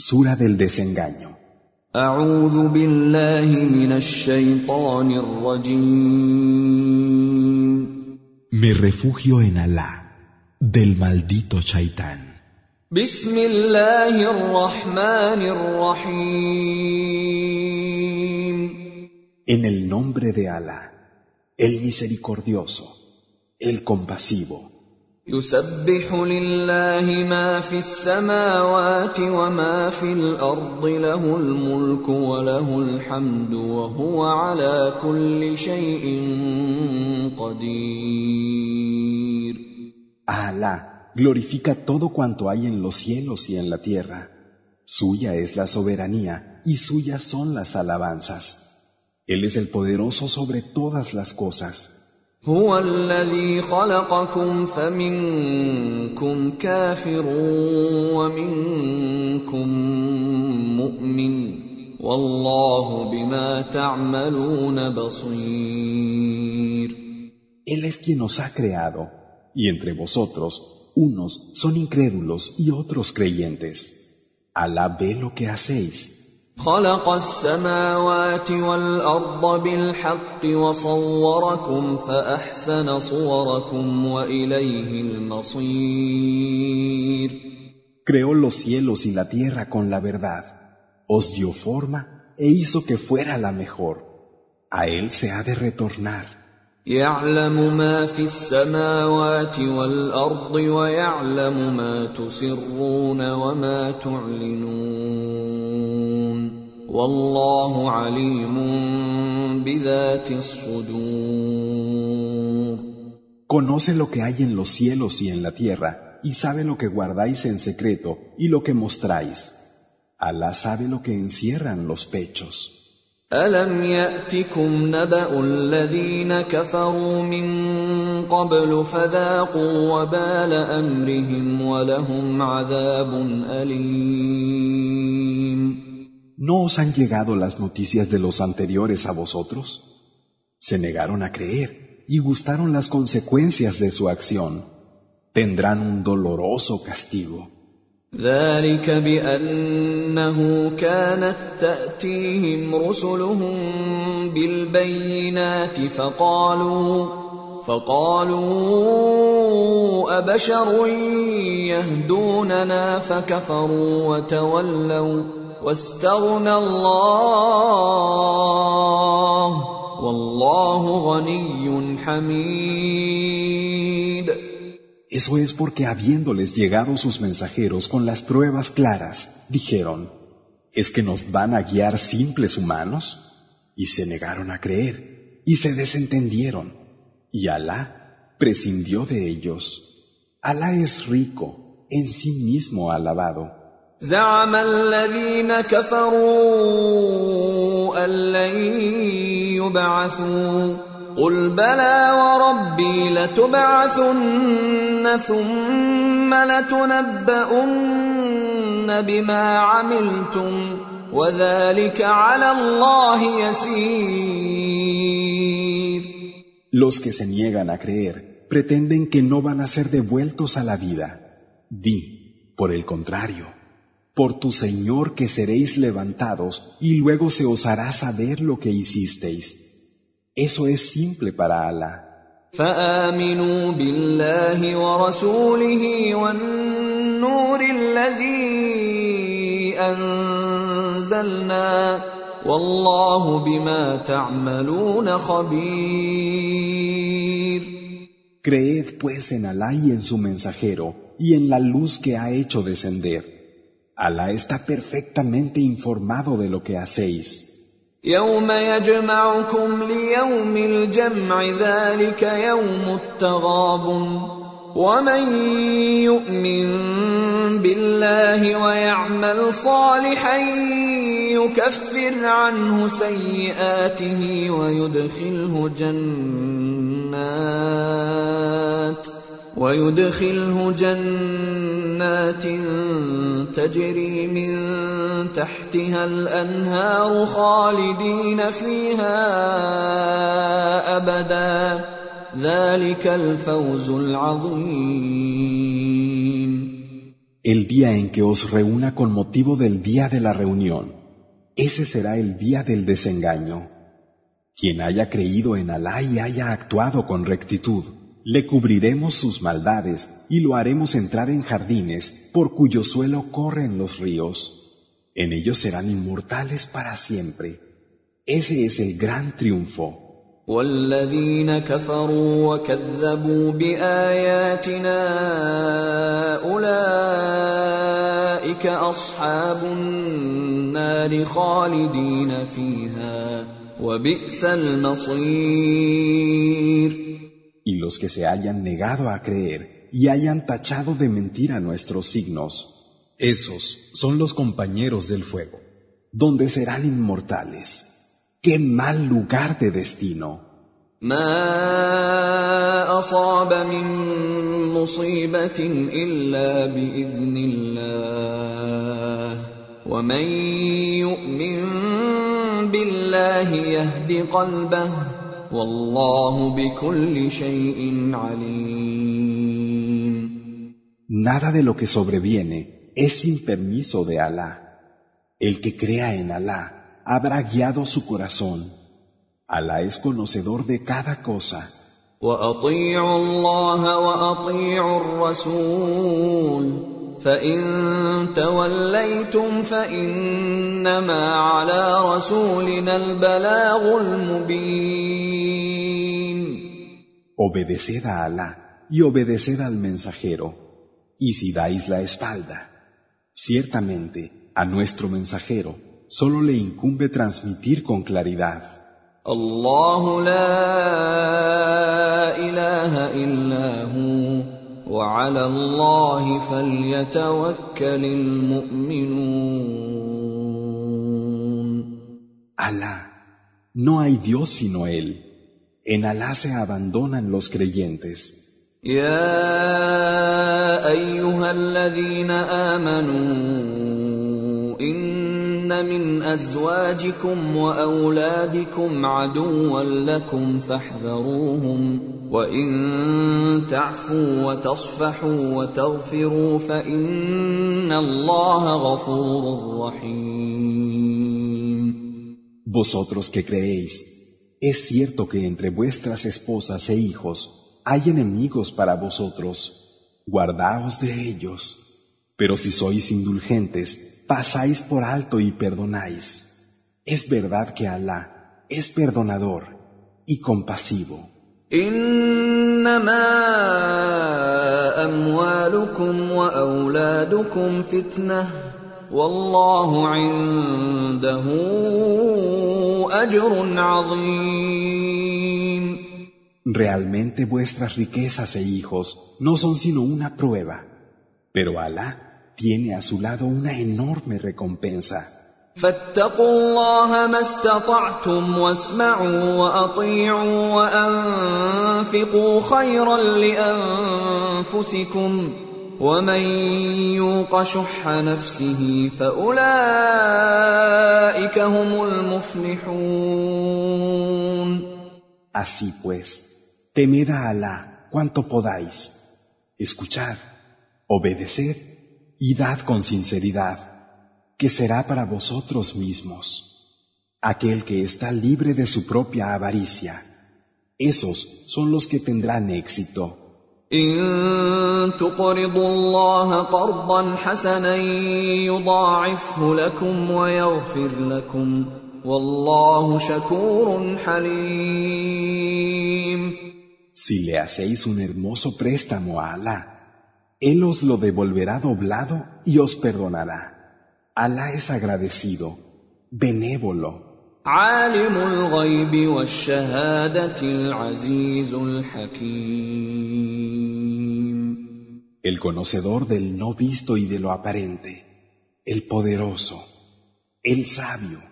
Sura del desengaño. Me refugio en Alá del maldito Shaitán. En el nombre de Alá, el misericordioso, el compasivo. يسبح لله ما في السماوات وما في الارض له الملك وله الحمد وهو على كل شيء قدير A Alá glorifica todo cuanto hay en los cielos y en la tierra. Suya es la soberanía y suyas son las alabanzas. Él es el poderoso sobre todas las cosas. هو الذي خلقكم فمنكم كافر ومنكم مؤمن والله بما تعملون بصير Él es quien os ha creado, y entre vosotros unos son incrédulos y otros creyentes. Alá ve lo que hacéis. خلق السماوات والأرض بالحق وصوركم فأحسن صوركم وإليه المصير Creó los cielos y la tierra con la verdad, os dio forma e hizo que fuera la mejor. A Él se ha de retornar. يعلم ما في السماوات والأرض ويعلم ما تسرون وما تعلنون والله عليم بذات الصدور Conoce lo que hay en los cielos y en la tierra, y sabe lo que guardáis en secreto y lo que mostráis. Alá sabe lo que encierran los pechos. الم ياتكم نبا الذين كفروا من قبل فذاقوا وبال امرهم ولهم عذاب اليم ¿No os han llegado las noticias de los anteriores a vosotros? Se negaron a creer y gustaron las consecuencias de su acción. Tendrán un doloroso castigo. ذلك بانه كانت تاتيهم رسلهم بالبينات فقالوا فقالوا ابشر يهدوننا فكفروا وتولوا واستغنى الله والله غني حميد Eso es porque habiéndoles llegado sus mensajeros con las pruebas claras, dijeron, ¿es que nos van a guiar simples humanos? Y se negaron a creer, y se desentendieron, y Alá prescindió de ellos. Alá es rico, en sí mismo alabado. زعم الذين كفروا ان لن يبعثوا قل بلى وربي لتبعثن ثم لتنبؤن بما عملتم وذلك على الله يسير Los que se niegan a creer pretenden que no van a ser devueltos a la vida. Di, por el contrario, por tu Señor que seréis levantados y luego se os hará saber lo que hicisteis. Eso es simple para Alá. فامنوا بالله ورسوله والنور الذي انزلنا والله بما تعملون خبير Creed pues en Alá y en su mensajero y en la luz que ha hecho descender. Alá está perfectamente informado de lo que hacéis. يوم يجمعكم ليوم الجمع ذلك يوم التغابن ومن يؤمن بالله ويعمل صالحا يكفر عنه سيئاته ويدخله جنات ويدخله جنات تجري من تحتها الانهار خالدين فيها ابدا ذلك الفوز العظيم El día en que os reúna con motivo del día de la reunión, ese será el día del desengaño. Quien haya creído en Alá y haya actuado con rectitud, le cubriremos sus maldades y lo haremos entrar en jardines por cuyo suelo corren los ríos. En ellos serán inmortales para siempre. Ese es el gran triunfo. والذين كفروا وكذبوا باياتنا اولئك اصحاب النار خالدين فيها وبئس المصير Y los que se hayan negado a creer y hayan tachado de mentira nuestros signos, esos son los compañeros del fuego, donde serán inmortales. ¡Qué mal lugar de destino! ما اصاب من مصيبه الا باذن الله ومن يؤمن بالله يهد قلبه والله بكل شيء عليم Nada de lo que sobreviene es sin permiso de Alá. El que crea en Alá habrá guiado su corazón. Alá es conocedor de cada cosa. واطيعوا الله واطيعوا الرسول فان توليتم فانما على رسولنا البلاغ المبين Obedeced a Alá y obedeced al mensajero. Y si dais la espalda, ciertamente a nuestro mensajero solo le incumbe transmitir con claridad. الله لا وعلى الله فليتوكل المؤمنون Alá, no hay Dios sino Él. En Alá se abandonan los creyentes. يا أيها الذين آمنوا إن من أزواجكم وأولادكم عدوا لكم فاحذروهم وان تعفوا وتصفحوا وتغفروا فان الله غفور رحيم Vosotros que creéis, es cierto que entre vuestras esposas e hijos hay enemigos para vosotros. Guardaos de ellos. Pero si sois indulgentes, pasáis por alto y perdonáis. Es verdad que Alá es perdonador y compasivo. انما اموالكم واولادكم فتنه والله عنده اجر عظيم Realmente vuestras riquezas e hijos no son sino una prueba, pero Alá tiene a su lado una enorme recompensa. فاتقوا الله ما استطعتم واسمعوا واطيعوا وانفقوا خيرا لانفسكم ومن يوق شح نفسه فاولئك هم المفلحون Así pues, temed a Alá cuanto podáis, escuchad, obedeced y dad con sinceridad, que será para vosotros mismos. Aquel que está libre de su propia avaricia, esos son los que tendrán éxito. ان تقرضوا الله قرضا حسنا يضاعفه لكم ويغفر لكم والله شكور حليم Si le hacéis un hermoso préstamo a Alá, Él os lo devolverá doblado y os perdonará. Alá es agradecido, benévolo. عالم الغيب والشهاده العزيز الحكيم el conocedor del no visto y de lo aparente, el poderoso, el sabio.